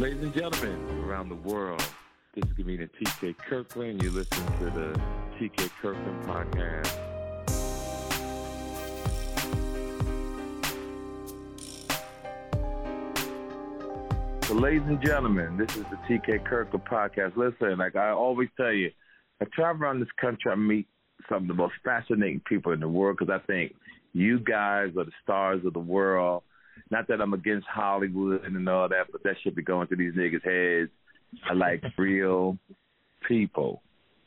Ladies and gentlemen around the world, this is comedian TK Kirkland. You listen to the TK Kirkland podcast. So, ladies and gentlemen, this is the TK Kirkland podcast. Listen, like I always tell you, I travel around this country, I meet some of the most fascinating people in the world because I think you guys are the stars of the world. Not that I'm against Hollywood and all that, but that should be going through these niggas' heads. I like real people.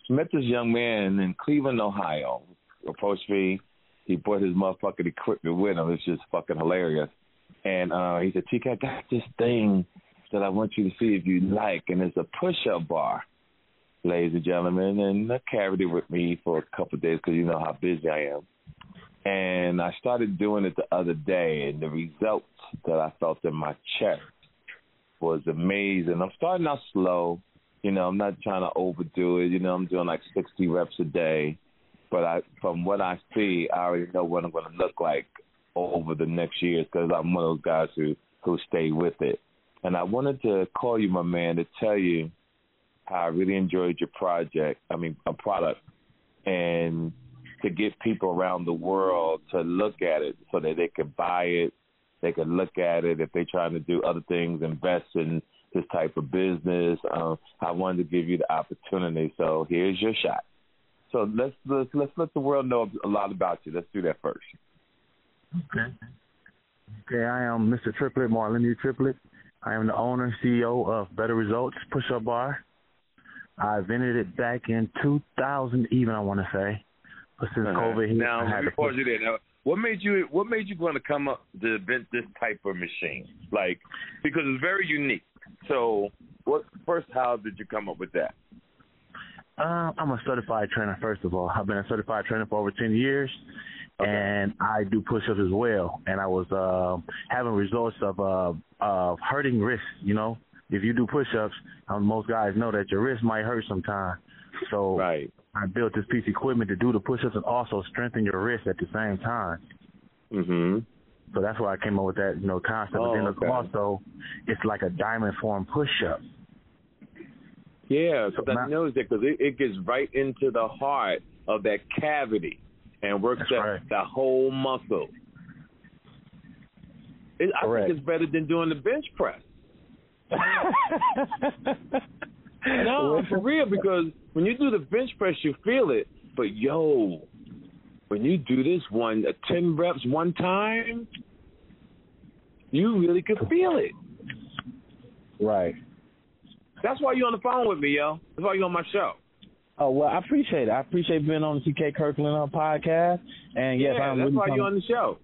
So met this young man in Cleveland, Ohio. Approached me. He brought his motherfucking equipment with him. It's just fucking hilarious. And uh, he said, TK, I got this thing that I want you to see if you like, and it's a push-up bar, ladies and gentlemen. And I carried it with me for a couple of days because you know how busy I am. And I started doing it the other day, and the results that I felt in my chest was amazing. I'm starting out slow. You know, I'm not trying to overdo it. You know, I'm doing like 60 reps a day. But I, from what I see, I already know what I'm going to look like over the next years because I'm one of those guys who who stay with it. And I wanted to call you, my man, to tell you how I really enjoyed your project. I mean, a product, and to get people around the world to look at it so that they could buy it, they could look at it if they're trying to do other things, invest in this type of business. Um, I wanted to give you the opportunity. So here's your shot. So let's let's let's let the world know a lot about you. Let's do that first. Okay. Okay, I am Mr. Triplet, Marlon U. Triplet. I am the owner CEO of Better Results Push Up Bar. I invented it back in 2000, even I want to say. But since Uh-huh. COVID hit, now, had before you there, now, what made you what made you want to come up to invent this type of machine? Like because it's very unique. So, what first? How did you come up with that? Uh, I'm a certified trainer, first of all. I've been a certified trainer for over 10 years, and I do push-ups as well. And I was uh, having results of uh, of hurting wrists. You know, if you do push-ups, um, most guys know that your wrist might hurt sometimes. So right. I built this piece of equipment to do the push-ups and also strengthen your wrist at the same time. Mhm. So that's why I came up with that, you know, concept. Oh, but then okay. also, it's like a diamond form push-up. Yeah, because So I now- noticed that because it, it gets right into the heart of that cavity and works That's that right. that whole muscle. It, I Correct. think it's better than doing the bench press. No, for real, because when you do the bench press, you feel it. But yo, when you do this one, uh, ten reps one time, you really could feel it. Right. That's why you're on the phone with me, yo. That's why you're on my show. Oh well, I appreciate it. I appreciate being on the TK Kirkland uh, podcast. And yes, yeah, I'm that's why you're on the show.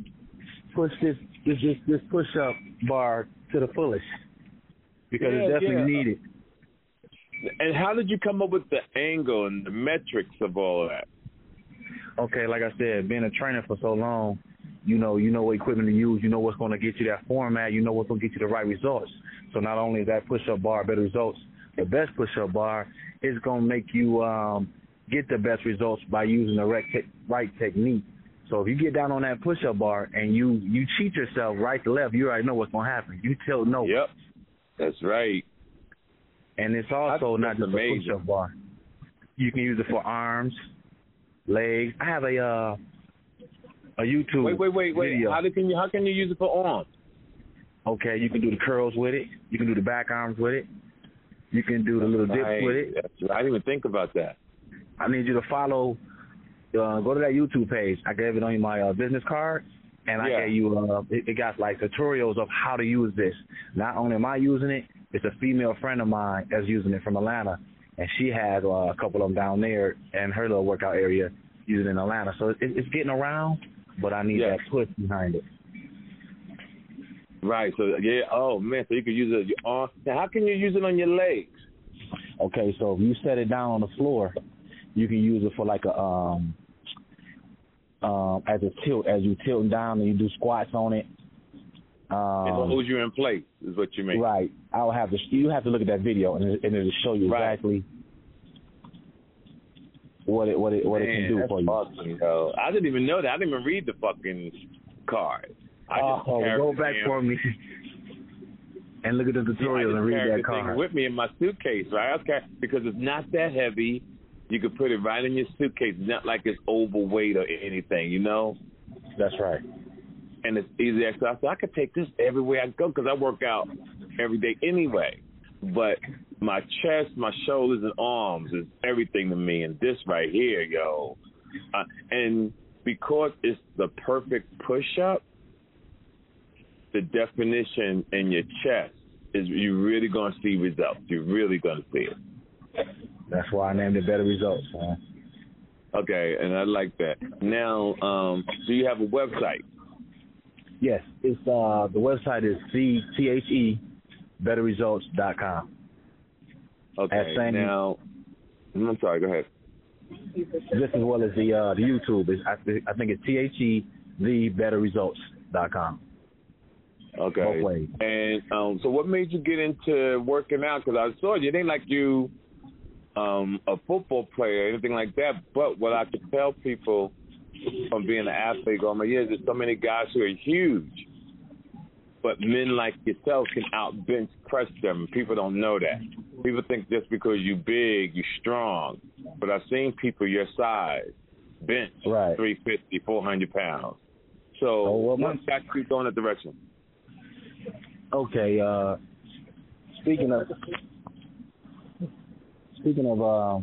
push this this this, this push up bar to the fullest because Yeah, it's definitely yeah. needed. And how did you come up with the angle and the metrics of all of that? Okay, like I said, being a trainer for so long, you know, you know what equipment to use, you know what's going to get you that format, you know what's going to get you the right results. So not only is that push-up bar better results, the best push-up bar is going to make you um, get the best results by using the right, te- right technique. So if you get down on that push-up bar and you you cheat yourself right to left, you already know what's going to happen. You tilt no. Yep, that's right. And it's also not just amazing. a push-up bar. You can use it for arms, legs. I have a uh, a YouTube Wait, wait, wait, wait. video. How can you how can you use it for arms? Okay, you can do the curls with it. You can do the back arms with it. You can do the little dips with it. That's- I didn't even think about that. I need you to follow. Uh, go to that YouTube page. I gave it on my uh, business card, and I Yeah. gave you. Uh, it, it got like tutorials of how to use this. Not only am I using it, it's a female friend of mine that's using it from Atlanta, and she has uh, a couple of them down there in her little workout area using it in Atlanta. So it, it's getting around, but I need Yeah. that push behind it. Right. So yeah. Oh man. So you could use it on. Now, how can you use it on your legs? Okay, so if you set it down on the floor, you can use it for like a um um as a tilt as you tilt down and you do squats on it. It Um, holds you in place. Is what you mean. right. I'll have to you have to look at that video and it, and it'll show you Right. exactly what it what it what it can do that's for you. awesome, yo. I didn't even know that. I didn't even read the fucking card. I just oh, carried go back in. for me. and look at the tutorials and read that card. with me in my suitcase, right? Okay, because it's not that heavy. You can put it right in your suitcase. It's not like it's overweight or anything, you know. That's right. And it's easy exercise. So I could take this everywhere I go because I work out every day anyway. But my chest, my shoulders, and arms is everything to me. And this right here, yo, uh, and because it's the perfect push-up, the definition in your chest is you're really going to see results. You're really going to see it. That's why I named it Better Results. Man. Okay, and I like that. Now, um, do you have a website? Yes, it's uh the website is c t h e betterresults.com. Okay. Now, I'm sorry. Go ahead. Just as well as the uh the YouTube is I, I think it's t h e the betterresults.com. Okay. Both ways. And um, so, what made you get into working out? Because I saw you. It ain't like you, um, a football player, or anything like that. But what I could tell people from being an athlete all my years, there's so many guys who are huge, but men like yourself can out bench press them. People don't know that. People think just because you're big, you're strong. But I've seen people your size bench right. 350, 400 pounds. So oh, well, what got you going that direction? Okay. Uh, speaking of speaking of uh,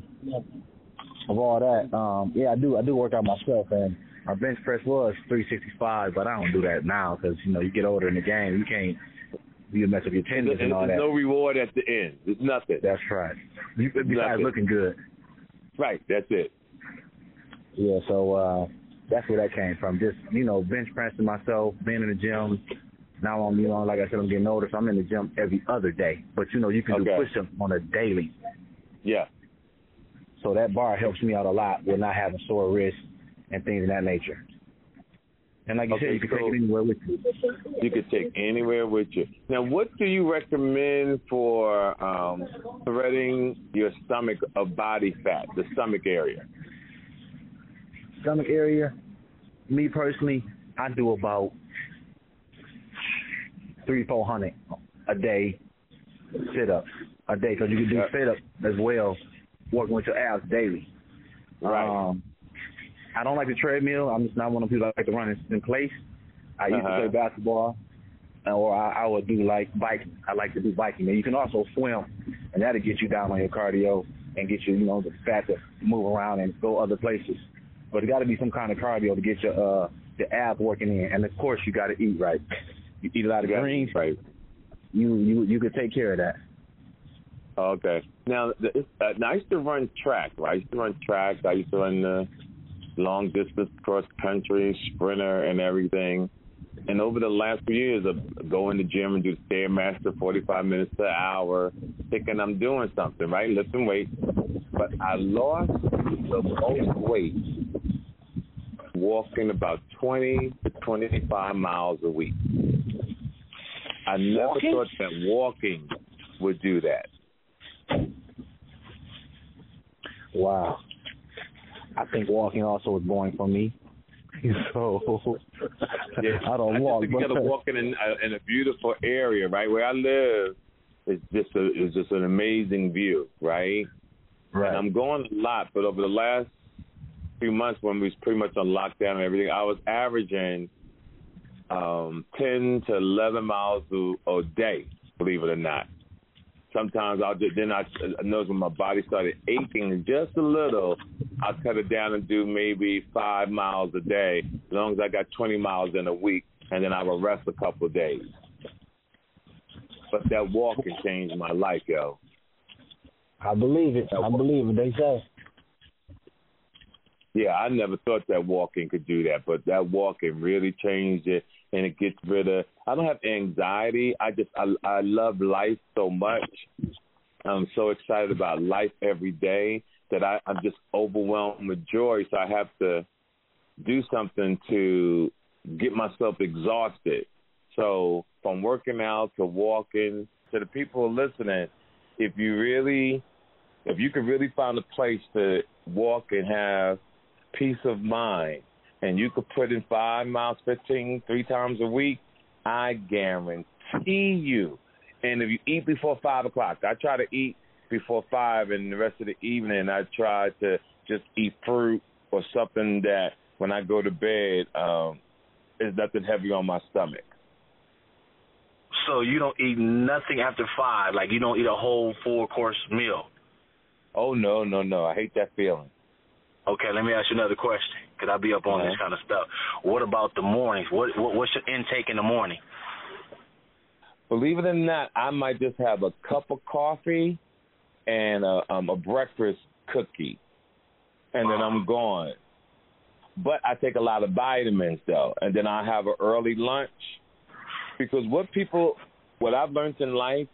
of all that, um, yeah, I do I do work out myself, and my bench press was 365, but I don't do that now because you know you get older in the game, you can't you mess up your tendons and, and all there's that. no reward at the end. It's nothing. That's right. You, besides looking good. Right. That's it. Yeah. So uh that's where that came from. Just you know, bench pressing myself, being in the gym, now I'm, you know, like I said, I'm getting older, so I'm in the gym every other day. But you know, you can okay. do push-ups on a daily. Yeah. So that bar helps me out a lot with not having sore wrists and things of that nature. And like you okay, said, you can so take it anywhere with you. You can take anywhere with you. Now, what do you recommend for um, threading your stomach of body fat, the stomach area? Stomach area, me personally, I do about three, four hundred a day sit ups a day because you can do sit ups as well, working with your abs daily. Right. Um, I don't like the treadmill. I'm just not one of the people that like to run in, in place. I used uh-huh. to play basketball, or I, I would do like biking. I like to do biking. And you can also swim, and that'll get you down on your cardio and get you, you know, the fat to move around and go other places. But it got to be some kind of cardio to get your uh the abs working in, and of course you got to eat right. You eat a lot of greens, right? You you you could take care of that. Okay. Now, the, uh, now I used to run track. Right? I used to run track. I used to run the long distance cross country, sprinter, and everything. And over the last few years of going to the gym and do stairmaster 45 minutes to an hour, thinking I'm doing something, right? Lifting weights. But I lost the most weight walking about 20 to 25 miles a week. I never walking? thought that walking would do that. Wow. I think walking also is boring for me. So yeah, I don't I walk. Just, you got to walk in a, in a beautiful area, right? Where I live, it's just a it's just an amazing view, right? Right. And I'm going a lot, but over the last few months when we was pretty much on lockdown and everything, I was averaging um, 10 to 11 miles a, a day, believe it or not. Sometimes I'll just, then I, I notice when my body started aching just a little, I'll cut it down and do maybe five miles a day, as long as I got 20 miles in a week, and then I will rest a couple of days. But that walk can change my life, yo. I believe it. I believe it. They say. Yeah, I never thought that walking could do that, but that walking really changed it, and it gets rid of. I don't have anxiety. I just I I love life so much. I'm so excited about life every day that I, I'm just overwhelmed with joy. So I have to do something to get myself exhausted. So from working out to walking to the people listening, if you really, if you can really find a place to walk and have peace of mind, and you could put in five miles, 15, three times a week, I guarantee you, And if you eat before five o'clock, I try to eat before five, and the rest of the evening I try to just eat fruit or something that when I go to bed um, is nothing heavy on my stomach. So you don't eat nothing after five, like you don't eat a whole four course meal. Oh no, no, no! I hate that feeling. Okay, let me ask you another question, because I'll be up on uh-huh. this kind of stuff. What about the mornings? What, what what's your intake in the morning? Believe it or not, I might just have a cup of coffee and a, um, a breakfast cookie, and then I'm gone. But I take a lot of vitamins though, and then I have an early lunch because what people, what I've learned in life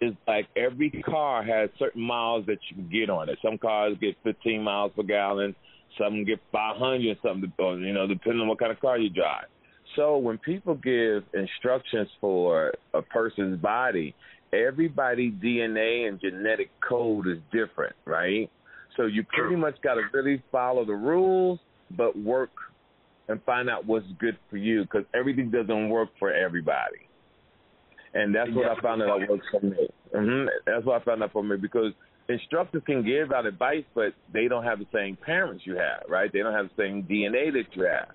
is like every car has certain miles that you can get on it. Some cars get 15 miles per gallon, some get 500 something, you know, depending on what kind of car you drive. So when people give instructions for a person's body, everybody's DNA and genetic code is different, right? So you pretty much got to really follow the rules, but work and find out what's good for you because everything doesn't work for everybody. And that's what I found out works for me. Mm-hmm. That's what I found out for me because instructors can give out advice, but they don't have the same parents you have, right? They don't have the same DNA that you have.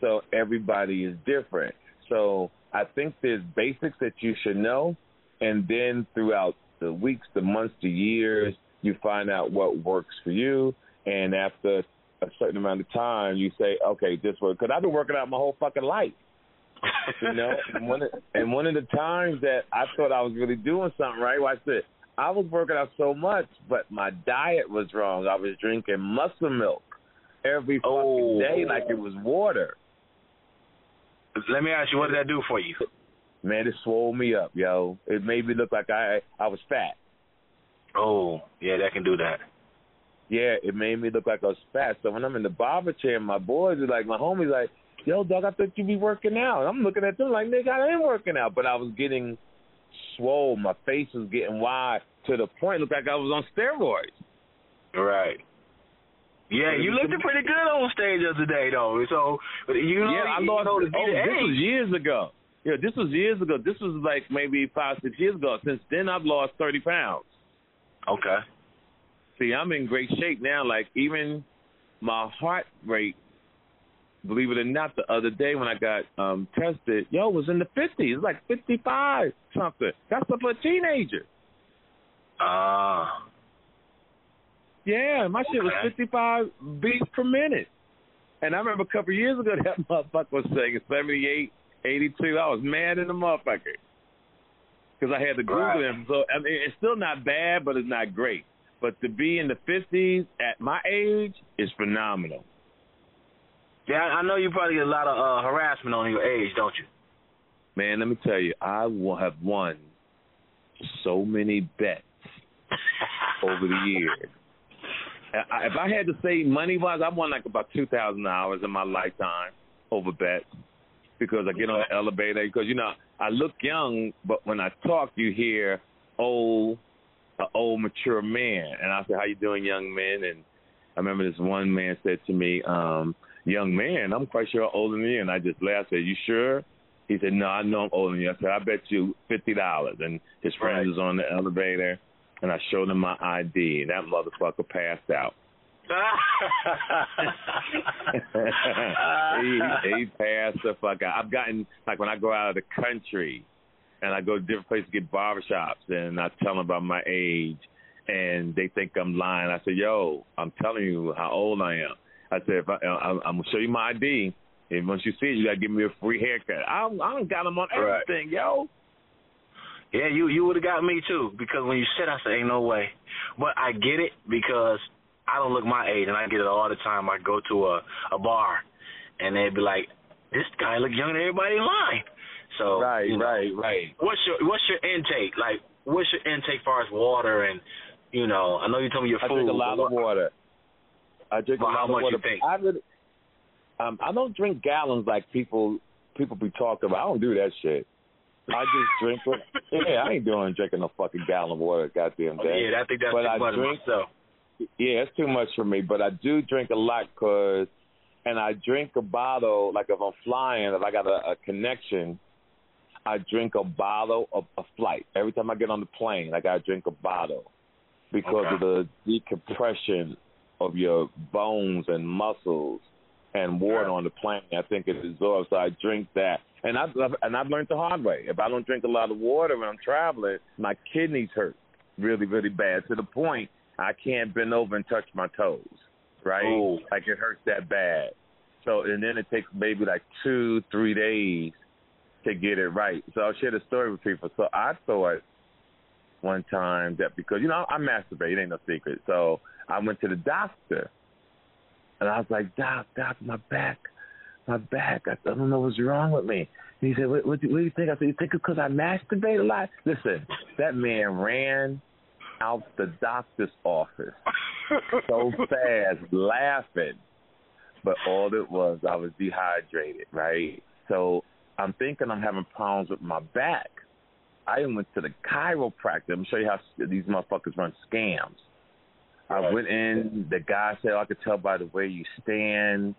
So everybody is different. So I think there's basics that you should know, and then throughout the weeks, the months, the years, you find out what works for you. And after a certain amount of time, you say, okay, this works. Because I've been working out my whole fucking life. you know, and one, of, and one of the times that I thought I was really doing something right, watch this. I was working out so much, but my diet was wrong. I was drinking muscle milk every fucking oh. day like it was water. Let me ask you, what did that do for you? Man, it swole me up, yo. It made me look like I I was fat. Oh, yeah, that can do that. Yeah, it made me look like I was fat. So when I'm in the barber chair, my boys are like, my homies like, yo, dog, I thought you'd be working out. I'm looking at them like, nigga, I ain't working out. But I was getting swole. My face was getting wide to the point looked like I was on steroids. Right. Yeah, you looked pretty good on stage the other day, though. So you know, yeah, I lost. Know, oh, this was years ago. Yeah, this was years ago. This was like maybe five, six years ago. Since then, I've lost thirty pounds. Okay. See, I'm in great shape now. Like even my heart rate, believe it or not, the other day when I got um tested, yo, it was in the fifties. Like fifty five something. That's for a teenager. Ah. Uh. Yeah, my shit was 55 beats per minute. And I remember a couple of years ago that motherfucker was saying 78, 82. I was mad in the motherfucker because I had to Google right. him. So I mean, it's still not bad, but it's not great. But to be in the 50s at my age is phenomenal. Yeah, I know you probably get a lot of uh, harassment on your age, don't you? Man, let me tell you, I will have won so many bets over the years if I had to say money wise, I won like about two thousand dollars in my lifetime over bets because I get on the elevator because you know I look young, but when I talk, you hear old, an old mature man, and I say, "How you doing, young man?" And I remember this one man said to me, um, "Young man, I'm quite sure older than you," and I just laughed. I said, "You sure?" He said, "No, I know I'm older than you." I said, "I bet you fifty dollars." And his friend right. was on the elevator and I showed him my ID. That motherfucker passed out. he, he passed the fuck out. I've gotten like when I go out of the country and I go to different places to get barbershops and I tell them about my age and they think I'm lying. I say, "Yo, I'm telling you how old I am." I said, if I, I, "I'm gonna show you my ID, and once you see it, you gotta give me a free haircut." I, I don't got them on everything, right. yo. Yeah, you you would have got me too because when you said, I said, "Ain't no way," but I get it because I don't look my age, and I get it all the time. I go to a a bar, and they'd be like, "This guy look younger than everybody in line." So right, you know, right, right. What's your what's your intake like? What's your intake as far as water and you know? I know you told me your I food. I drink a lot of water. I drink well, a lot how of water. You think? I really, um, I don't drink gallons like people people be talking about. I don't do that shit. I just drink. Yeah, I ain't doing drinking a fucking gallon of water, goddamn day. Oh, yeah, I think that's but too I much drink, myself. Yeah, it's too much for me. But I do drink a lot, cause, and I drink a bottle like if I'm flying, if I got a, a connection, I drink a bottle of a flight every time I get on the plane. I gotta drink a bottle because Okay. of the decompression of your bones and muscles and water on the plane. I think it absorbs. So I drink that, and I and I've learned the hard way. If I don't drink a lot of water when I'm traveling, my kidneys hurt really, really bad to the point I can't bend over and touch my toes. Right, Ooh. like it hurts that bad. So and then it takes maybe like two, three days to get it right. So I'll share the story with people. So I thought one time that because you know I masturbate, it ain't no secret. So I went to the doctor, and I was like, Doc, Doc, my back, my back. I don't know what's wrong with me. And he said, what, what, do, what do you think? I said, you think it's because I masturbate a lot? Listen, that man ran out the doctor's office so fast, laughing. But all it was, I was dehydrated, right? So I'm thinking I'm having problems with my back. I went to the chiropractor. I'm show you how these motherfuckers run scams. I Right. went in. The guy said, oh, "I could tell by the way you stand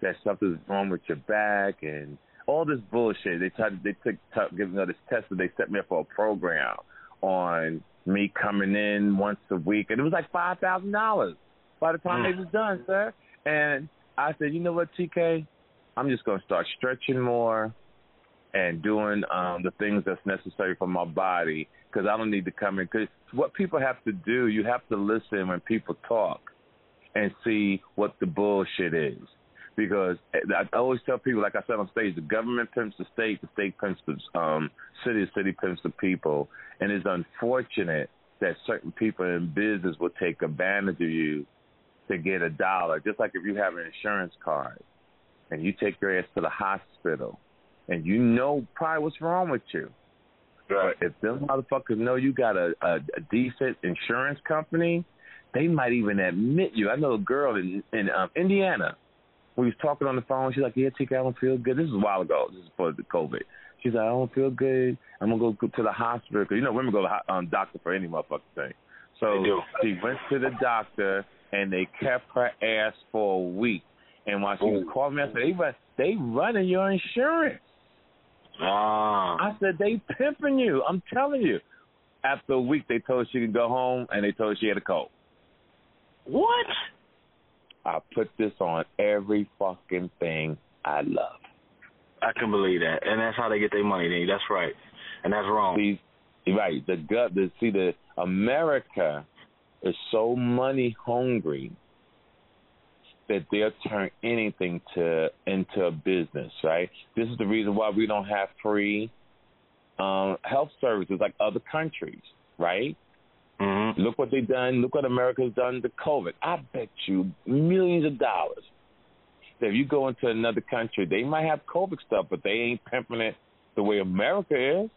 that something's wrong with your back and all this bullshit." They tried. They took took giving me this test, and they set me up for a program on me coming in once a week, and it was like five thousand dollars by the time Mm. they was done, sir. And I said, "You know what, TK? I'm just gonna start stretching more." and doing um, the things that's necessary for my body because I don't need to come in. Because what people have to do, you have to listen when people talk and see what the bullshit is. Because I I always tell people, like I said on stage, the government pimps the state, the state pimps the um, city, the city pimps the people, and it's unfortunate that certain people in business will take advantage of you to get a dollar. Just like if you have an insurance card and you take your ass to the hospital and you know probably what's wrong with you. Right. But if them motherfuckers know you got a, a, a decent insurance company, they might even admit you. I know a girl in in um, Indiana. We was talking on the phone. She's like, "Yeah, TK, I don't feel good." This is a while ago. This is before the COVID. She's like, "I don't feel good. I'm gonna go to the hospital because you know women go to the um, doctor for any motherfucking thing." So she went to the doctor and they kept her ass for a week. And while she was calling me, I said, "They run, they running your insurance." Ah. I said, they pimping you. I'm telling you. After a week, they told her she could go home, and they told her she had a cold. What? I put this on every fucking thing I love. I can believe that, and that's how they get their money. Then that's right, and that's wrong. See, right? The gut. The see, the America is so money hungry that they'll turn anything to into a business. Right? This is the reason why we don't have free um, health services like other countries. Right? Mm-hmm. Look what they've done. Look what America's done to COVID. I bet you millions of dollars that if you go into another country, they might have COVID stuff, but they ain't pimping it the way America is.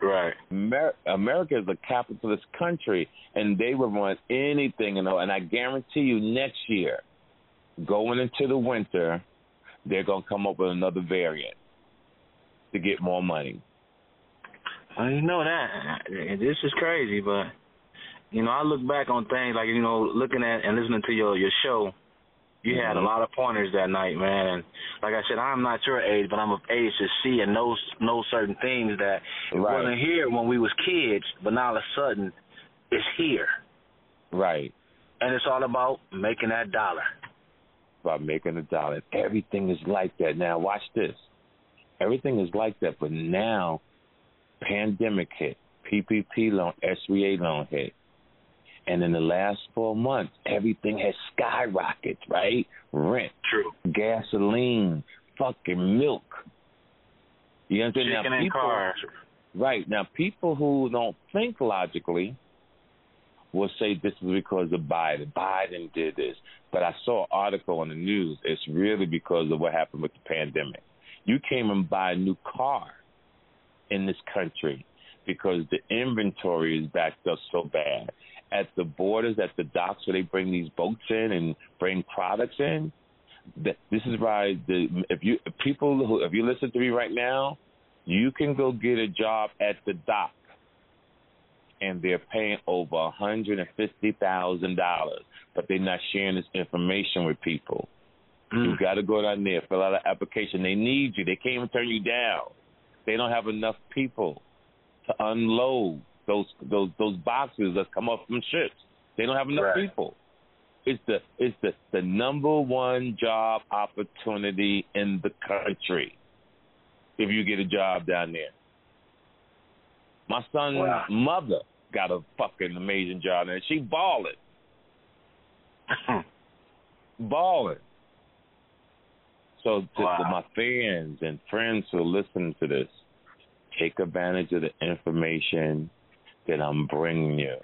Right. Amer- America is a capitalist country, and they would want anything. You know, and I guarantee you, next year, going into the winter, they're gonna come up with another variant to get more money. You know that. This is crazy, but you know, I look back on things like you know, looking at and listening to your your show. You had a Mhm. lot of pointers that night, man. And like I said, I'm not your age, but I'm of age to see and know know certain things that Right. wasn't here when we was kids, but now all of a sudden, it's here, Right. and it's all about making that dollar. About making a dollar. Everything is like that. Now watch this. Everything is like that, but now pandemic hit, PPP loan, SBA loan hit. And in the last four months, everything has skyrocketed, right? Rent, True. gasoline, fucking milk. You understand? Chicken now, and people, cars. Right. Now, people who don't think logically will say this is because of Biden. Biden did this. But I saw an article on the news. It's really because of what happened with the pandemic. You came and buy a new car in this country because the inventory is backed up so bad. At the borders, at the docks where they bring these boats in and bring products in, this is why the if you people who if you listen to me right now, you can go get a job at the dock and they're paying over a hundred and fifty thousand dollars, but they're not sharing this information with people. Mm. You got to go down there, fill out an application. They need you. They can't even turn you down. They don't have enough people to unload those those those boxes that come up from ships. They don't have enough Right. people. It's the it's the the number one job opportunity in the country. If you get a job down there, my son's Wow. mother got a fucking amazing job and She balling, balling. So to, Wow. to my fans and friends who listen to this, take advantage of the information that I'm bringing you.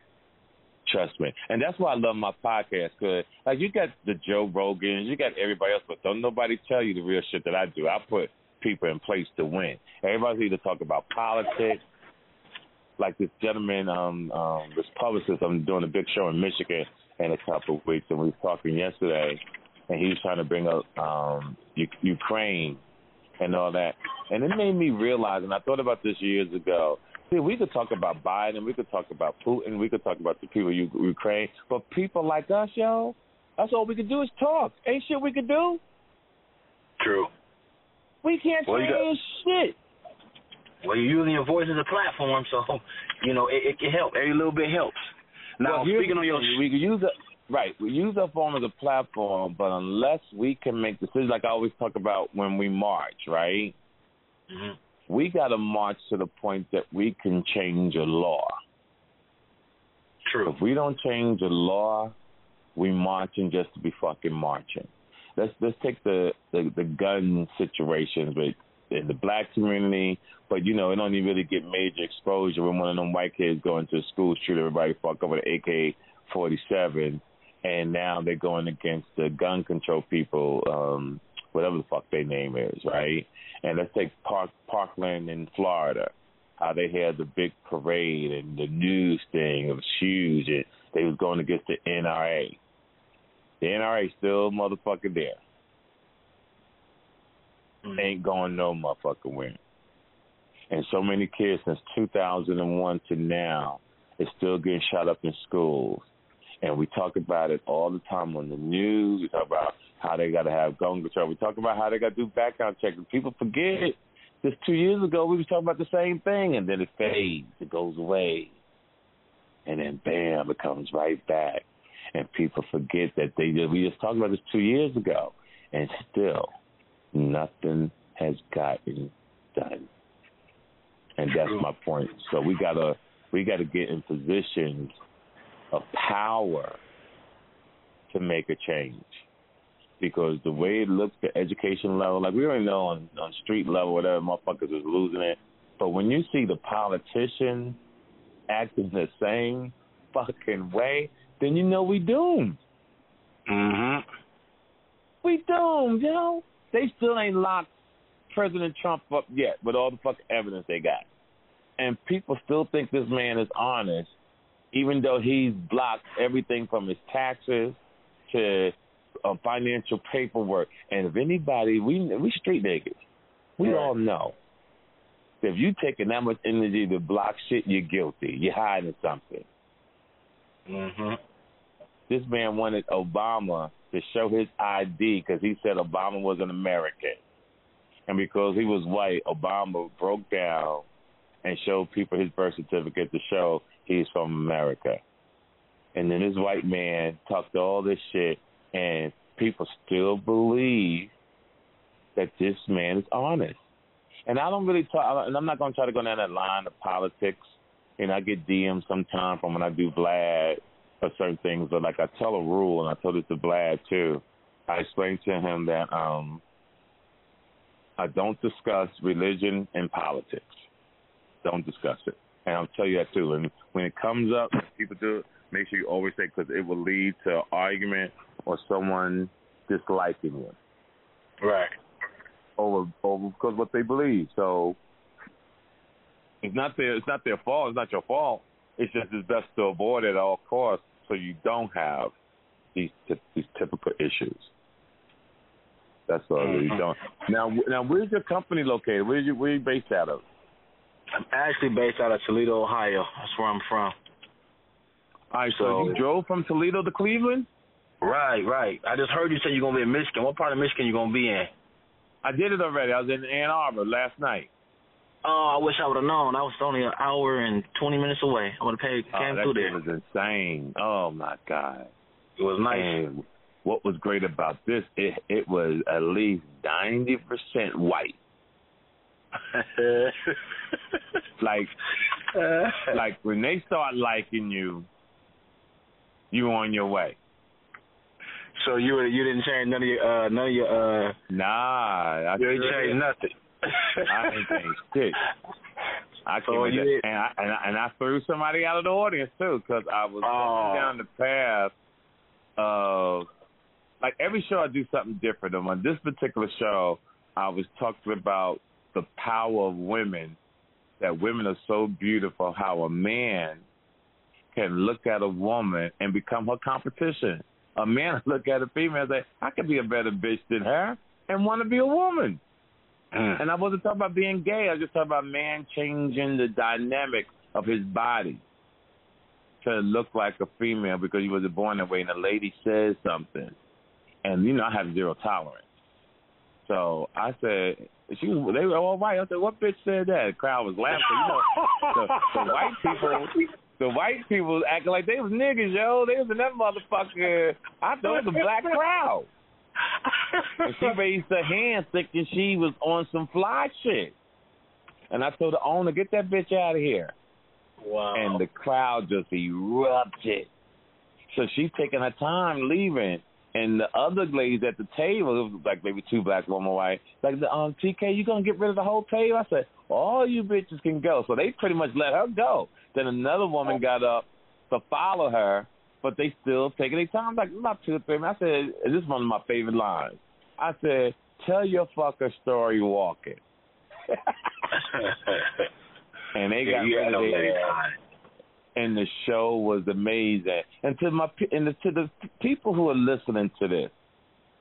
Trust me, and that's why I love my podcast. Cause like you got the Joe Rogans, you got everybody else, but don't nobody tell you the real shit that I do. I put people in place to win. Everybody's either talk about politics, like this gentleman, um, um, this publicist. I'm doing a big show in Michigan in a couple of weeks, and we were talking yesterday, and he was trying to bring up um, U- Ukraine and all that, and it made me realize. And I thought about this years ago. See, we could talk about Biden, we could talk about Putin, we could talk about the people of U- Ukraine, but people like us, yo, that's all we could do is talk. Ain't shit we could do. True. We can't Well, you got- shit. Well, you're using your voice as a platform, so you know it, it can help. Every little bit helps. Now, well, speaking on your, we can use it right. We use our phone as a platform, but unless we can make decisions, like I always talk about when we march, right? Mhm. We got to march to the point that we can change a law. true. If we don't change a law, we marching just to be fucking marching. Let's let's take the the, the gun situations with in the black community, but you know it don't even really get major exposure when one of them white kids go into a school shoot everybody fuck up with an AK forty seven, and now they're going against the gun control people, um, whatever the fuck their name is, right? And let's take Park Parkland in Florida how they had the big parade and the news thing it was huge and they was going against the NRA. The NRA still motherfucking there. Mhm. Ain't going no motherfucking where. And so many kids since 2001 to now is still getting shot up in schools. And we talk about it all the time on the news. We talk about how they got to have gun control. We talk about how they got to do background checks. People forget just two years ago we was talking about the same thing, and then it fades, it goes away, and then bam, it comes right back, and people forget that they we just talked about this two years ago, and still nothing has gotten done, and that's my point. So we gotta we gotta get in positions of power to make a change because the way it looks the education level, like we already know on on street level, whatever motherfuckers is losing it. But when you see the politician acting the same fucking way, then you know we doomed. Mm-hmm. We doomed, you know. They still ain't locked President Trump up yet with all the fucking evidence they got. And people still think this man is honest, even though he's blocked everything from his taxes to uh, financial paperwork. And if anybody, we we street niggas, we Right. all know that if you taking that much energy to block shit, you're guilty. You're hiding something. Mhm. This man wanted Obama to show his ID because he said Obama was an American. And because he was white, Obama broke down and showed people his birth certificate to show he's from America. And then this white man talked all this shit, and people still believe that this man is honest. And I don't really talk, and I'm not going to try to go down that line of politics. And I get DMs sometimes from when I do Vlad for certain things, but like I tell a rule, and I told it to Vlad too. I explained to him that um I don't discuss religion and politics. Don't discuss it, and I'll tell you that too. And when it comes up, people do it. Make sure you always say because it will lead to argument or someone disliking you Right. over over because what they believe. So it's not their it's not their fault. It's not your fault. It's just it's best to avoid it at all costs so you don't have these ty- these typical issues. That's all. You Mhm. don't. Now, now, where's your company located? Where you where you based out of? I'm actually based out of Toledo, Ohio. That's where I'm from. All right, so, So- you drove from Toledo to Cleveland. Right, right. I just heard you say you're gonna be in Michigan. What part of Michigan you gonna be in? I did it already. I was in Ann Arbor last night. Oh, I wish I would have known. I was only an hour and twenty minutes away. I would have paid Oh, came that through there. was insane. Oh my god. It was nice. And what was great about this, it it was at least ninety percent white. Like like when they start liking you, you on your way. so you were- you didn't change none of your uh none of your uh Nah, I you ain't sure changed did. nothing. I ain't changed shit. I So came in you and I and I, and I threw somebody out of the audience too because I was Oh. going down the path of like every show I do something different. And on this particular show, I was talking about the power of women. That women are so beautiful. How a man can look at a woman and become her competition. A man look at a female and say, "I could be a better bitch than her," and want to be a woman. Mm. And I wasn't talking about being gay. I was just talking about man changing the dynamic of his body to look like a female because he wasn't born that way. And the lady says something, and you know I have zero tolerance. So I said, she was. They were all right. I said, what bitch said that? The crowd was laughing. You know, the, the white people. The white people acting like they was niggas, yo. They was in that motherfucker. I thought it was a black crowd. And she raised her hand thinking she was on some fly shit. And I told the owner, get that bitch out of here. Wow. And the crowd just erupted. So she's taking her time leaving. And the other ladies at the table, it was like maybe two black women, white, like, the um, TK, you going to get rid of the whole table? I said, all you bitches can go. So they pretty much let her go. Then another woman got up to follow her, but they still taking their time. Like, about two or three minutes. I said, this is one of my favorite lines. I said, tell your fucker story walking. and they got you rid know of their that. and the show was amazing. And to my and to the people who are listening to this,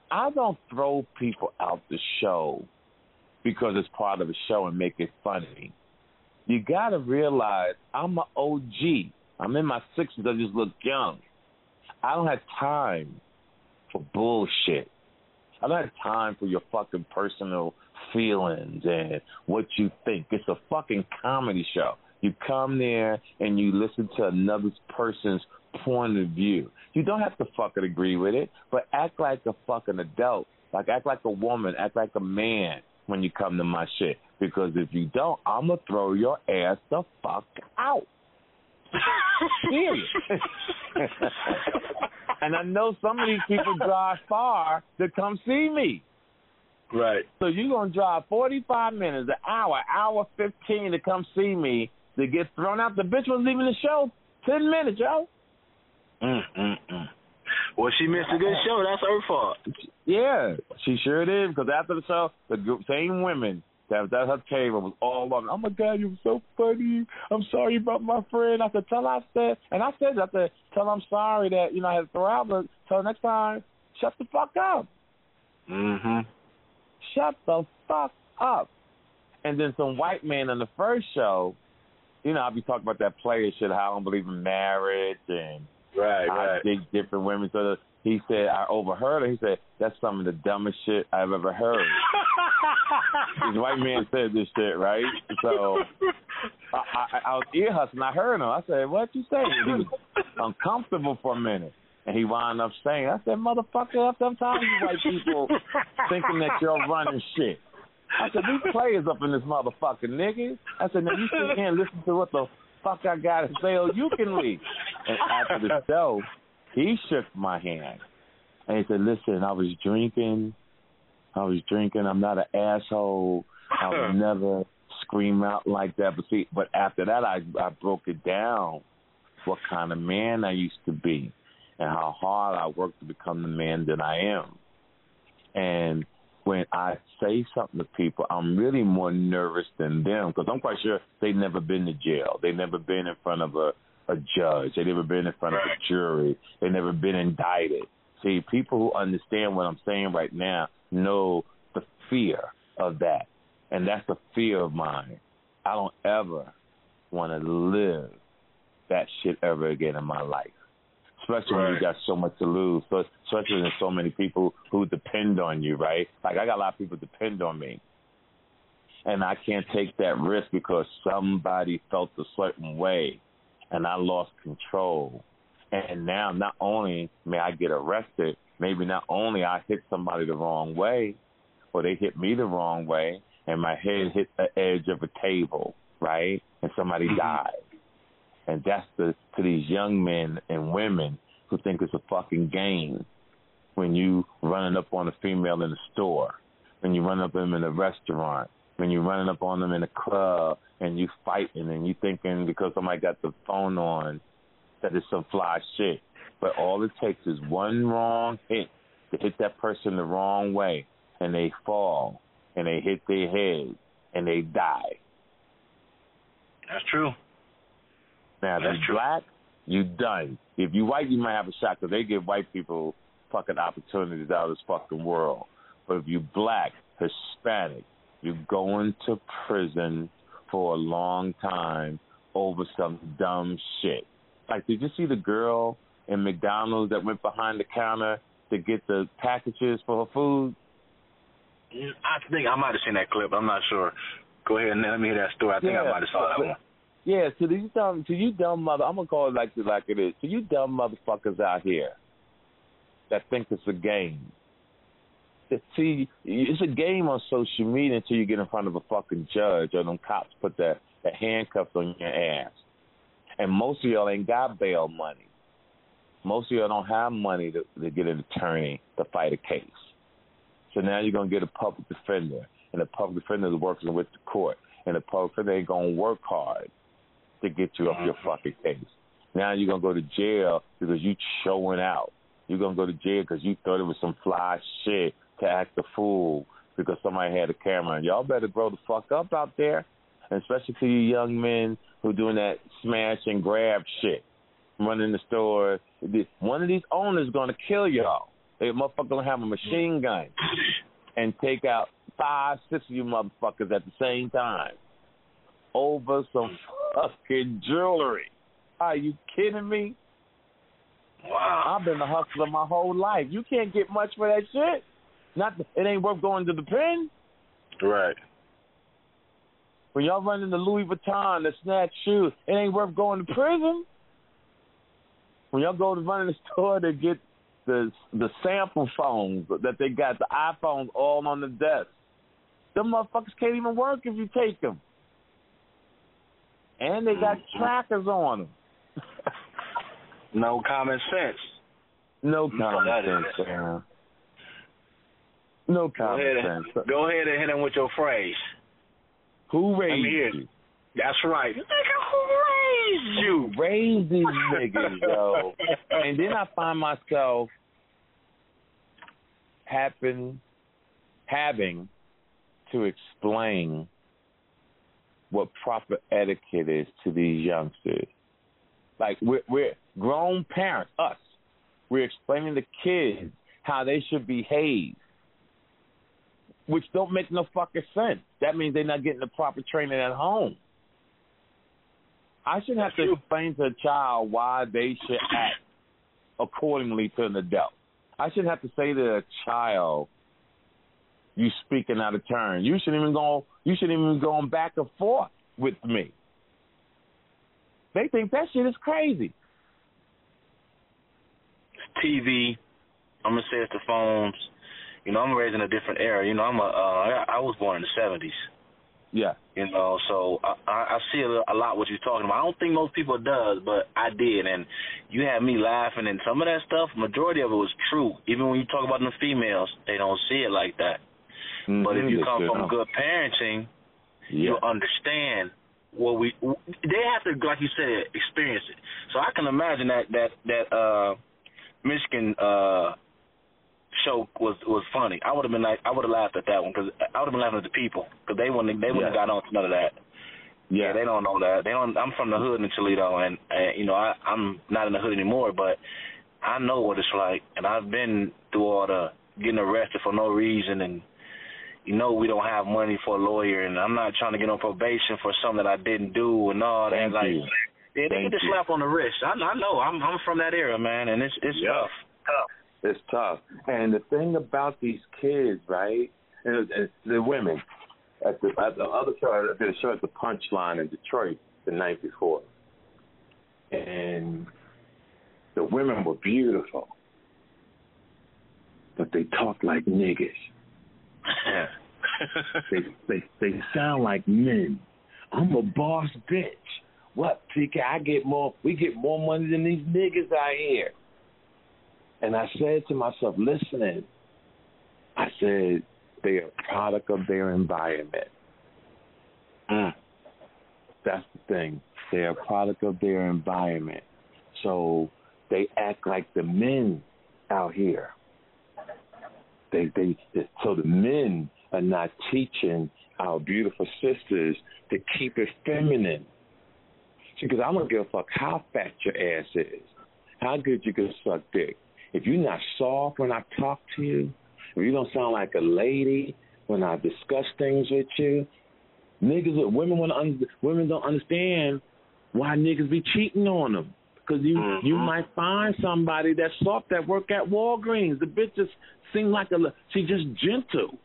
I don't throw people out the show because it's part of the show and make it funny. You got to realize I'm an OG. I'm in my sixties. I just look young. I don't have time for bullshit. I don't have time for your fucking personal feelings and what you think. It's a fucking comedy show. You come there and you listen to another person's point of view. You don't have to fucking agree with it, but act like a fucking adult. Like act like a woman, act like a man when you come to my shit. Because if you don't, I'm gonna throw your ass the fuck out. Period. and I know some of these people drive far to come see me. Right. So you're gonna drive 45 minutes, an hour, hour 15 to come see me to get thrown out. The bitch was leaving the show 10 minutes, yo. Mm, mm, mm. Well, she missed a good show. That's her fault. Yeah, she sure did. Because after the show, the group, same women that at her table was all on. Oh my God, you were so funny. I'm sorry about my friend. I said, tell her I said, and I said, I said, tell her I'm sorry that you know I had to throw out, but tell her next time, shut the fuck up. Mm-hmm. shut the fuck up. And then some white man on the first show, you know, I'll be talking about that player shit, how I don't believe in marriage and Right, I right. dig different women. So he said, I overheard it. He said, that's some of the dumbest shit I've ever heard. this white man said this shit, right? So I, I, I was ear hustling. I heard him. I said, what you say? And he was uncomfortable for a minute. And he wound up saying, I said, motherfucker, sometimes you white people thinking that you're running shit. I said, these players up in this motherfucker, nigga. I said, now you sit here and listen to what the fuck I got to say or you can leave. And after the show, he shook my hand. And he said, listen, I was drinking. I was drinking. I'm not an asshole. I would never scream out like that. But see, but after that, I I broke it down. What kind of man I used to be, and how hard I worked to become the man that I am. And when I say something to people, I'm really more nervous than them because I'm quite sure they've never been to jail. They've never been in front of a a judge. They've never been in front of a jury. They've never been indicted. See, people who understand what I'm saying right now know the fear of that. And that's a fear of mine. I don't ever want to live that shit ever again in my life. Especially when you got so much to lose. So especially when there's so many people who depend on you, right? Like I got a lot of people depend on me. and I can't take that risk because somebody felt a certain way, and I lost control. And now, not only may I get arrested, maybe not only I hit somebody the wrong way, or they hit me the wrong way, and my head hit the edge of a table, right, and somebody Mhm. died. And that's the to these young men and women who think it's a fucking game when you running up on a female in the store, when you run up on them in a restaurant, when you running up on them in a club and you fighting and you thinking because somebody got the phone on that it's some fly shit. But all it takes is one wrong hit to hit that person the wrong way and they fall and they hit their head and they die. That's true. Now, if That's true. black, you done. If you white, you might have a shot because they give white people fucking opportunities out of this fucking world. But if you black, Hispanic, you're going to prison for a long time over some dumb shit. Like, did you see the girl in McDonald's that went behind the counter to get the packages for her food? Mm, I think I might have seen that clip. I'm not sure. Go ahead and let me hear that story. I think I might have saw that but- one. Yeah, to these dumb, to you dumb mother, I'm gonna call it like it like it is. To you dumb motherfuckers out here that think it's a game. See, it's a game on social media until you get in front of a fucking judge or them cops put the, the handcuffs on your ass. And most of y'all ain't got bail money. Most of y'all don't have money to, to get an attorney to fight a case. So now you're gonna get a public defender, and the public defender is working with the court, and the public defender ain't gonna work hard to get you off your mm-hmm. fucking case. Now you're gonna go to jail because you showing out. You're gonna go to jail because you thought it was some fly shit to act a fool because somebody had a camera. And y'all better grow the fuck up out there, and especially to you young men who doing that smash and grab shit, running the store. One of these owners gonna kill y'all. They motherfucker gonna have a machine gun and take out five, six of you motherfuckers at the same time over some fucking jewelry. Are you kidding me? Wow. I've been a hustler my whole life. You can't get much for that shit. Not it ain't worth going to the pen. Right. When y'all run into Louis Vuitton, the snatch shoes, it ain't worth going to prison. When y'all go to run in the store to get the the sample phones that they got, the iPhones all on the desk, them motherfuckers can't even work if you take them. And they got mm-hmm. trackers on them. No common sense. No No, common that is- sense, man. No Go common ahead, sense. and, go ahead and hit him with your phrase. Who raised hear it. you? That's right. Nigga, who raised you? Who raised these niggas, yo? And then I find myself happen having to explain what proper etiquette is to these youngsters. Like we're, we're grown parents, us. We're explaining to kids how they should behave, which don't make no fucking sense. That means they're not getting the proper training at home. I shouldn't have to explain to a child why they should act accordingly to an adult. I shouldn't have to say to a child, "You speaking out of turn." You shouldn't even go. You shouldn't even going back and forth with me. They think that shit is crazy. TV. I'm gonna say it's the phones. You know, I'm raised in a different era. You know, I'm a. Uh, I, I was born in the '70s. Yeah, You know, so I, I see a, a lot what you're talking about. I don't think most people does, but I did, and you had me laughing. And some of that stuff, majority of it was true. Even when you talk about the females, they don't see it like that. But if you come from know. good parenting, yeah, you'll understand what we. They have to, like you said, experience it. So I can imagine that that that uh Michigan uh show was was funny. I would have been like, I would have laughed at that one because I would have been laughing at the people because they wouldn't they wouldn't Yeah. have got on to none of that. yeah, they don't know that. They don't. I'm from the hood in Toledo, and, and you know I I'm not in the hood anymore, but I know what it's like, and I've been through all the getting arrested for no reason, and you know we don't have money for a lawyer, and I'm not trying to get on probation for something that I didn't do and all that. Thank like, you. yeah, they Thank get the slap on the wrist. I, I know. I'm I'm from that era, man, and it's it's Yeah. tough. Tough. It's tough. And the thing about these kids, right? And, the women, at the at the other show. I did a show at the Punchline in Detroit the night before, and the women were beautiful, but they talk like niggas. they they they sound like men. I'm a boss bitch. What, TK? I get more. We get more money than these niggas out here. And I said to myself, listen. I said they are a product of their environment. Mm. That's the thing. They're a product of their environment. So they act like the men out here. They they so the men are not teaching our beautiful sisters to keep it feminine. Because I don't give a fuck how fat your ass is, how good you can suck dick. If you're not soft when I talk to you, if you don't sound like a lady when I discuss things with you, niggas, women want to, women don't understand why niggas be cheating on them. Because you mm-hmm. you might find somebody that's soft that work at Walgreens. The bitch just seem like a she just gentle.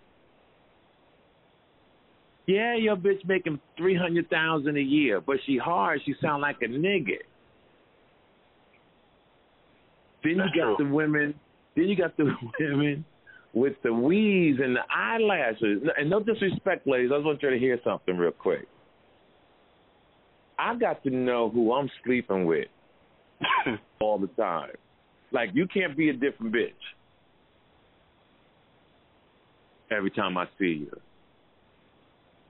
Yeah, your bitch making three hundred thousand a year, but she hard. She sound like a nigga. Then That's you got true. the women. Then you got the women with the weaves and the eyelashes. And no disrespect, ladies. I just want you to hear something real quick. I got to know who I'm sleeping with all the time. Like you can't be a different bitch every time I see you.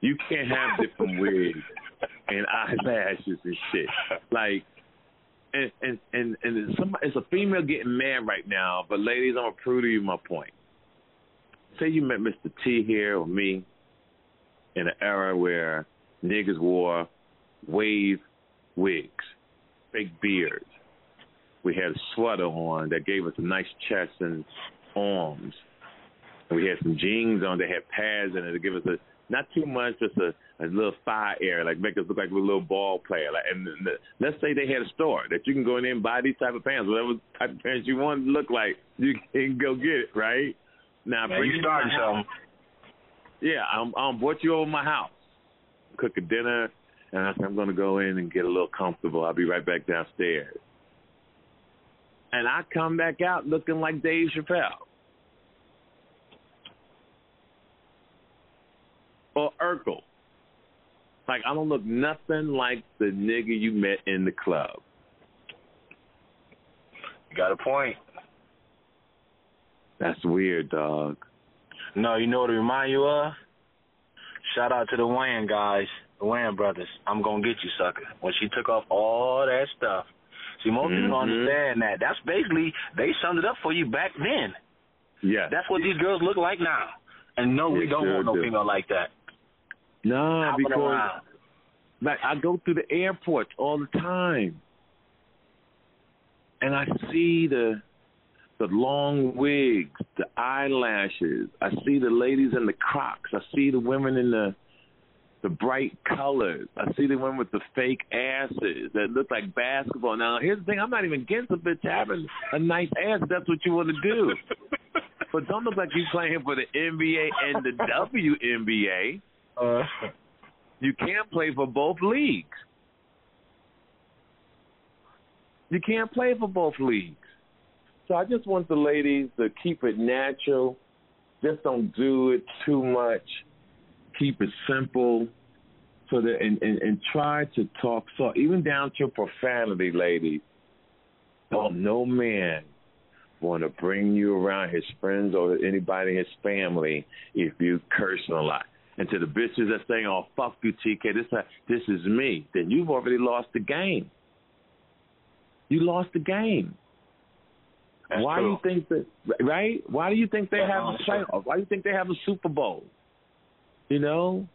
You can't have different wigs and eyelashes and shit. Like, and and and and somebody, it's a female getting mad right now. But ladies, I'm gonna prove to you my point. Say you met Mr. T here or me in an era where niggas wore wave wigs, fake beards. We had a sweater on that gave us a nice chest and arms. And we had some jeans on that had pads in it to give us a not too much, just a, a little thigh area, like make us look like we're a little ball player. Like, and the, let's say they had a store that you can go in there and buy these type of pants, whatever type of pants you want to look like, you can go get it, right? Now, bring you starting something. Yeah, I'm I'm brought you over my house, cook a dinner, and I said I'm gonna go in and get a little comfortable. I'll be right back downstairs. And I come back out looking like Dave Chappelle. Or Urkel. Like I don't look nothing like the nigga you met in the club. You got a point. That's weird, dog. No, you know what it remind you of? Shout out to the Wayans guys, the Wayans brothers. I'm gonna get you, sucker. When she took off all that stuff. See, most people don't Mhm. understand that. That's basically they summed it up for you back then. Yeah. That's what these girls look like now. And no, we don't sure want no do. female like that. No, because around. Like I go through the airports all the time, and I see the the long wigs, the eyelashes. I see the ladies in the Crocs. I see the women in the the bright colors. I see the women with the fake asses that look like basketball. Now, here's the thing: I'm not even against a bitch having a nice ass. If that's what you want to do, but don't look like you're playing for the NBA and the WNBA. Uh, You can't play for both leagues. You can't play for both leagues. So I just want the ladies to keep it natural. Just don't do it too much. Keep it simple. So that and, and, and try to talk so even down to profanity, ladies. Don't no man want to bring you around his friends or anybody in his family if you cursing a lot. And to the bitches that saying, "Oh fuck you, TK, this this is me," then you've already lost the game. You lost the game. That's Why true. do you think that? Right? Why do you think they Yeah, have no, a playoff? Why do you think they have a Super Bowl? You know,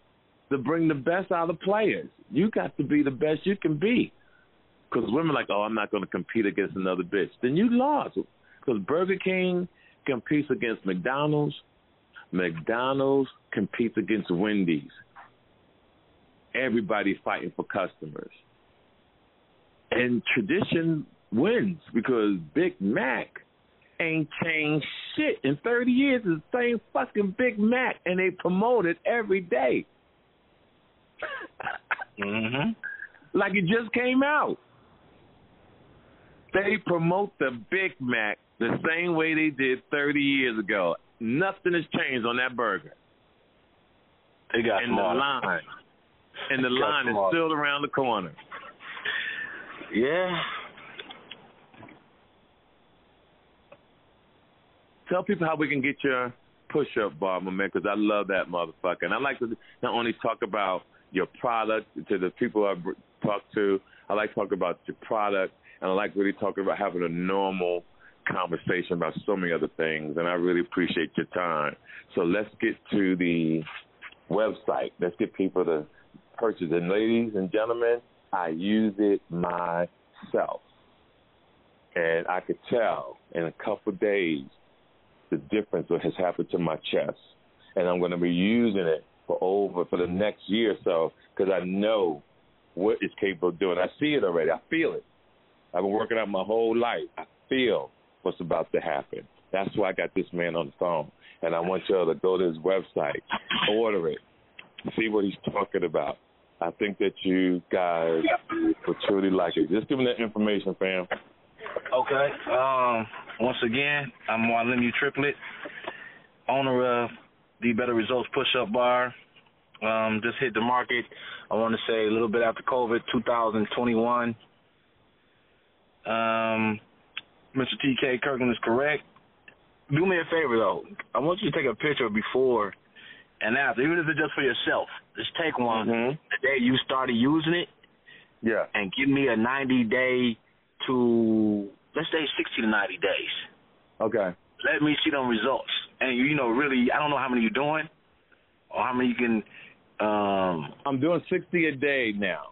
to bring the best out of players. You got to be the best you can be. Because women are like, oh, I'm not going to compete against another bitch. Then you lost. Because Burger King competes against McDonald's. McDonald's competes against Wendy's. Everybody fighting for customers. And tradition wins because Big Mac ain't changed shit in 30 years. It's the same fucking Big Mac, and they promote it every day. Mhm. Like it just came out. They promote the Big Mac the same way they did 30 years ago. Nothing has changed on that burger. They got and the line. And the line is still around the corner. Yeah. Tell people how we can get your push-up bar, my man, because I love that motherfucker. And I like to not only talk about your product to the people I talk to, I like to talk about your product, and I like really talking about having a normal conversation about so many other things. And I really appreciate your time. So let's get to the website. Let's get people to purchase. And ladies and gentlemen, I use it myself. And I could tell in a couple days the difference that has happened to my chest. And I'm going to be using it for over for the next year or so because I know what it's capable of doing. I see it already. I feel it. I've been working out my whole life. I feel what's about to happen. That's why I got this man on the phone. And I want y'all to go to his website, order it, see what he's talking about. I think that you guys would truly like it. Just give me that information, fam. Okay. Um. Once again, I'm Marlon U. Triplet, owner of the Better Results Push Up Bar. Um, just hit the market. I want to say a little bit after COVID, 2021. Um, Mr. TK Kirkland is correct. Do me a favor though. I want you to take a picture before and after, even if it's just for yourself. Just take one Mhm. the day you started using it, Yeah. and give me a 90 day to let's say 60 to 90 days. Okay. Let me see them results. And you know, really, I don't know how many you're doing, or how many you can. Um, I'm doing 60 a day now.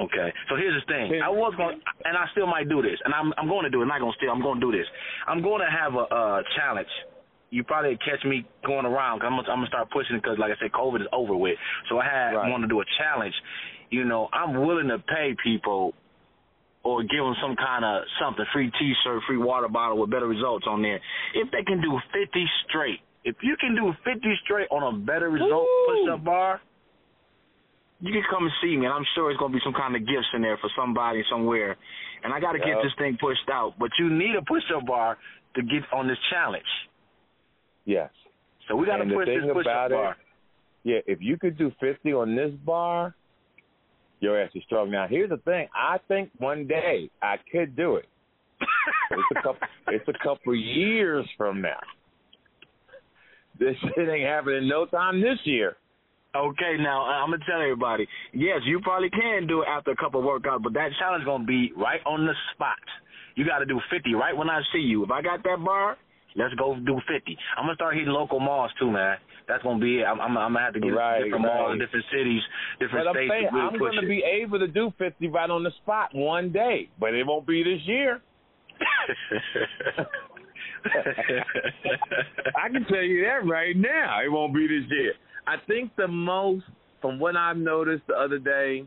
Okay. So here's the thing. I was going, and I still might do this, and I'm I'm going to do it. I'm not going to steal. I'm going to do this. I'm going to have a, a challenge. You probably catch me going around. Cause I'm gonna, I'm gonna start pushing because, like I said, COVID is over with. So I had Right. want to do a challenge. You know, I'm willing to pay people or give them some kind of something, free T-shirt, free water bottle with better results on there. If they can do 50 straight, if you can do 50 straight on a better result Woo! push-up bar, you can come and see me, and I'm sure it's gonna be some kind of gifts in there for somebody somewhere. And I got to get this thing pushed out, but you need a push-up bar to get on this challenge. Yes. So we got to push this push-up it- bar. Yeah, if you could do 50 on this bar, your ass is strong. Now, here's the thing. I think one day I could do it. It's a couple. it's a couple years from now. This shit ain't happening no time this year. Okay, now uh, I'm gonna tell everybody. Yes, you probably can do it after a couple of workouts, but that challenge gonna be right on the spot. You got to do 50 right when I see you. If I got that bar, let's go do 50. I'm gonna start hitting local malls too, man. That's gonna be it. I'm, I'm, I'm gonna have to get Right, different malls, different cities, different But I'm states saying to really I'm push going to it. be able to do 50 right on the spot one day, but it won't be this year. I can tell you that right now. It won't be this year. I think the most, from what I've noticed the other day,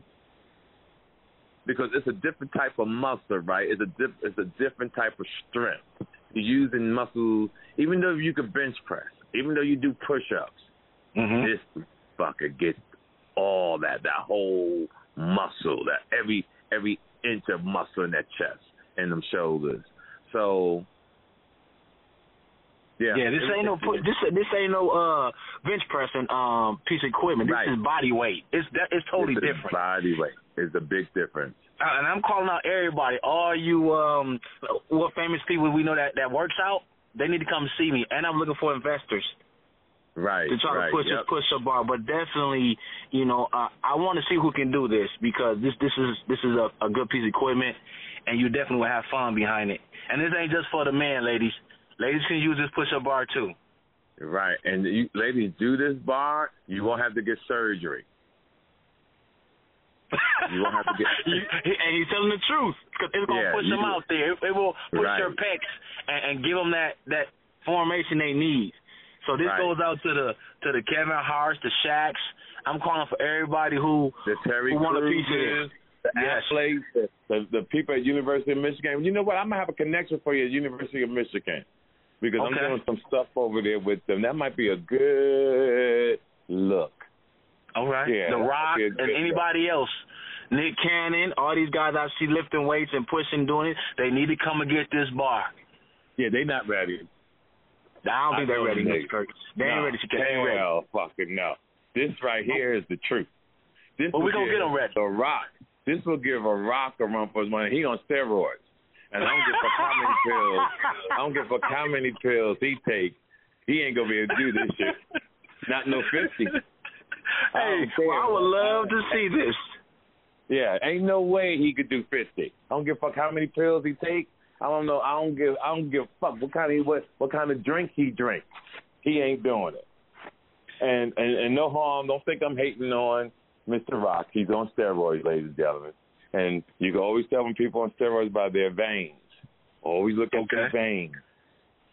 because it's a different type of muscle, right? It's a diff, it's a different type of strength. You're using muscles, even though you can bench press, even though you do push-ups. hmm This fucker gets all that, that whole muscle, that every every inch of muscle in that chest and them shoulders. So yeah, Yeah, this ain't no this this ain't no uh bench pressing um piece of equipment. This Right. is body weight. It's that it's totally it's a different. Body weight is a big difference. Uh, and I'm calling out everybody. All you um what famous people we know that that works out, they need to come see me. And I'm looking for investors Right, to try right. to push yep. push up bar. But definitely, you know, uh, I want to see who can do this because this this is this is a, a good piece of equipment, and you definitely will have fun behind it. And this ain't just for the man, ladies. Ladies can use this push up bar too. Right, and you ladies do this bar, you won't have to get surgery. You won't have to get- and he's telling the truth because it's gonna Yeah, push them out there. It, it will push Right. their pecs and, and give them that that formation they need. So this Right. goes out to the to the Kevin Harts, the Shaqs. I'm calling for everybody who the Terry who want a piece of this. the Yes. athletes, the, the the people at University of Michigan. You know what? I'm gonna have a connection for you at University of Michigan because I'm doing some stuff over there with them. That might be a good look. All right. Yeah, the Rock and anybody else. Nick Cannon, all these guys I see lifting weights and pushing, doing it. They need to come and get this bar. Yeah, they not ready. I don't think I they're ready, Mr. Kirk. They ain't ready to they ain't ready. Hell fucking no. This right here is the truth. This Well, we gonna get them ready. The Rock. This will give a Rock a run for his money. He on steroids. And I don't give a fuck how many pills. I don't give a fuck how many pills he take. He ain't gonna be able to do this shit. Not no fifty. Hey, don't well, I would love to see this. Yeah, ain't no way he could do fifty. I don't give a fuck how many pills he take. I don't know. I don't give. I don't give a fuck what kind of what what kind of drink he drinks. He ain't doing it. And and and no harm. Don't think I'm hating on Mr. Rock. He's on steroids, ladies and gentlemen. And you can always tell when people on steroids by their veins. Always look at their veins.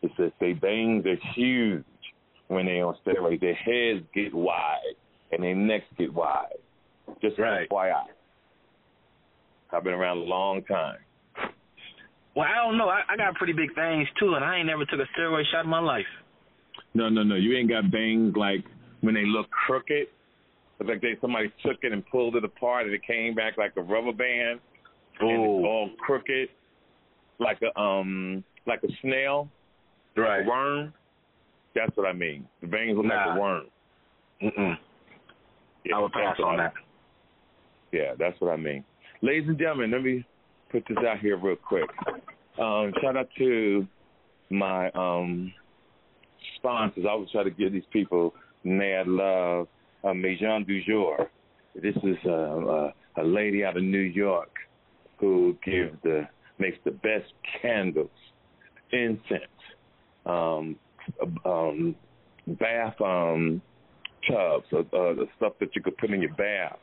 It says their veins are huge when they on steroids. Their heads get wide and their necks get wide. Just Right. FYI. I've been around a long time. Well, I don't know. I, I got pretty big veins too, and I ain't never took a steroid shot in my life. No, no, no. You ain't got bangs like when they look crooked. It's like they somebody took it and pulled it apart and it came back like a rubber band. And it's all crooked, like a um like a snail, Right. a worm. That's what I mean. The bangs look like a worm. Mm-mm. Yeah, I would pass on that. Yeah, that's what I mean. Ladies and gentlemen, let me put this out here real quick. Um, shout out to my um, sponsors. I always try to give these people mad love. Uh, Maison du Jour. This is uh, uh, a lady out of New York who gives the makes the best candles, incense, um, um, bath um, tubs, uh, uh, the stuff that you could put in your bath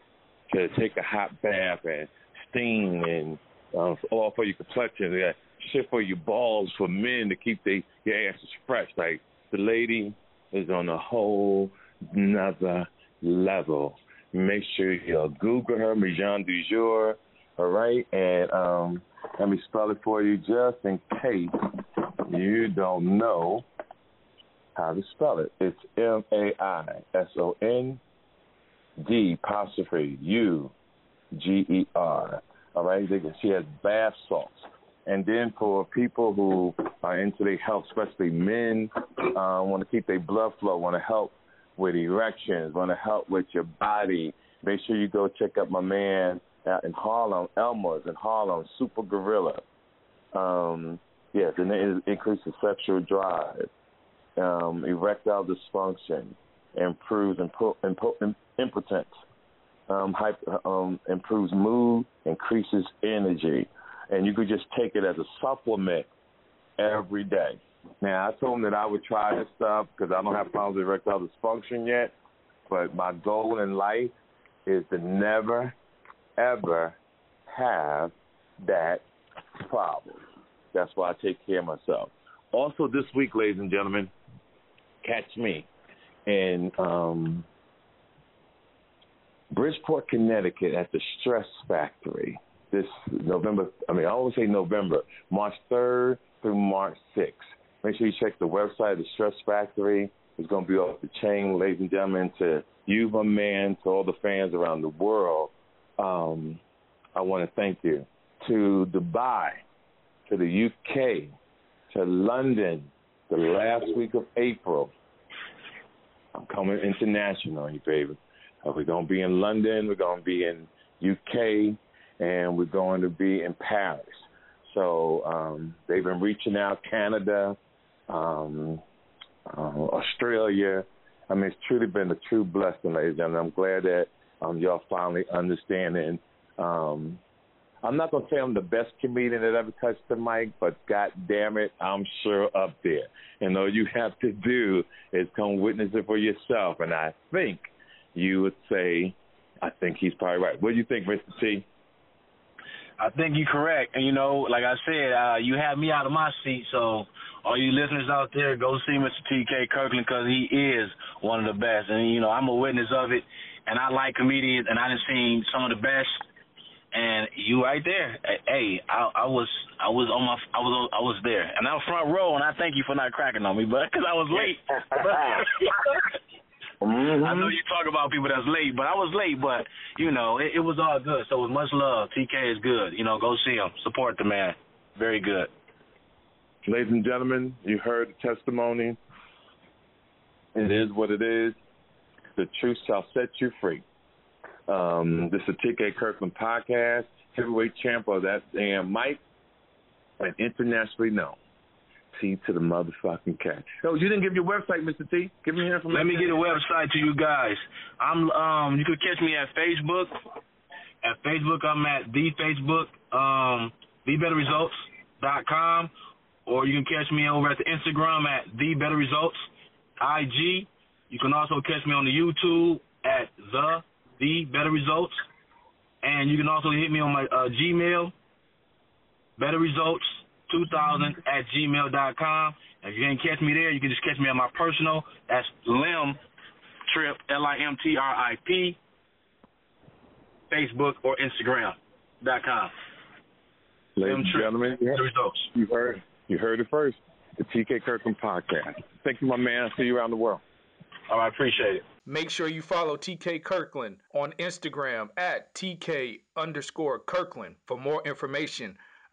to take a hot bath and steam and uh, all for your complexion. Got shit for your balls for men to keep they, your asses fresh. Like the lady is on a whole nother level. Make sure you Google her, Maison du Jour. All right, and um, let me spell it for you just in case you don't know how to spell it. It's M A I S O N D apostrophe U G E R. All right, she has bath salts. And then for people who are into their health, especially men, uh, want to keep their blood flow, want to help with erections, want to help with your body, make sure you go check out my man out in Harlem, Elmer's in Harlem, Super Gorilla. Um, yes, and it increases sexual drive, um, erectile dysfunction, improves impo- impo- impotence, um, hyper, um, improves mood, increases energy, and you could just take it as a supplement every day. Now, I told him that I would try this stuff because I don't have problems with erectile dysfunction yet, but my goal in life is to never, ever have that problem. That's why I take care of myself. Also, this week, ladies and gentlemen, catch me in um, Bridgeport, Connecticut at the Stress Factory this November. I mean, I always say November, March 3rd through March 6th. Make sure you check the website the Stress Factory. It's going to be off the chain, ladies and gentlemen, to you, my man, to all the fans around the world. Um, I want to thank you. To Dubai, to the UK, to London, the last week of April. I'm coming international, you baby. Uh, we're going to be in London, we're going to be in UK, and we're going to be in Paris. So um, they've been reaching out, Canada, um, uh, Australia. I mean, it's truly been a true blessing, ladies and gentlemen. I'm glad that um, y'all finally understanding. Um, I'm not gonna say I'm the best comedian that ever touched the mic, but God damn it, I'm sure up there. And all you have to do is come witness it for yourself. And I think you would say, I think he's probably right. What do you think, Mr. T? I think you're correct. And you know, like I said, uh, you have me out of my seat. So all you listeners out there, go see Mr. T.K. Kirkland because he is one of the best. And you know, I'm a witness of it. And I like comedians, and I done seen some of the best. And you right there. Hey, I, I was, I was on my, I was, on, I was there, and I was front row. And I thank you for not cracking on me, but because I was late. Mm-hmm. I know you talk about people that's late, but I was late, but you know it, it was all good. So with much love, TK is good. You know, go see him, support the man. Very good. Ladies and gentlemen, you heard the testimony. It is what it is. The truth shall set you free. Um, this is TK Kirkland podcast. Heavyweight champ of that damn mic, and internationally known. T to the motherfucking catch. So you didn't give your website, Mr. T. Give me your information. Let me get a website to you guys. I'm um you can catch me at Facebook. At Facebook I'm at the Facebook, um, thebetterresults.com. Or you can catch me over at the Instagram at the better results IG. You can also catch me on the YouTube at the the better results. And you can also hit me on my uh, Gmail, better results 2000 at gmail.com. If you can't catch me there, you can just catch me at my personal. That's Lim Trip, L I M T R I P, Facebook or Instagram.com. Ladies and gentlemen, The results. you heard you heard it first. The TK Kirkland podcast. Thank you, my man. See you around the world. I appreciate it. Make sure you follow TK Kirkland on Instagram at TK underscore Kirkland for more information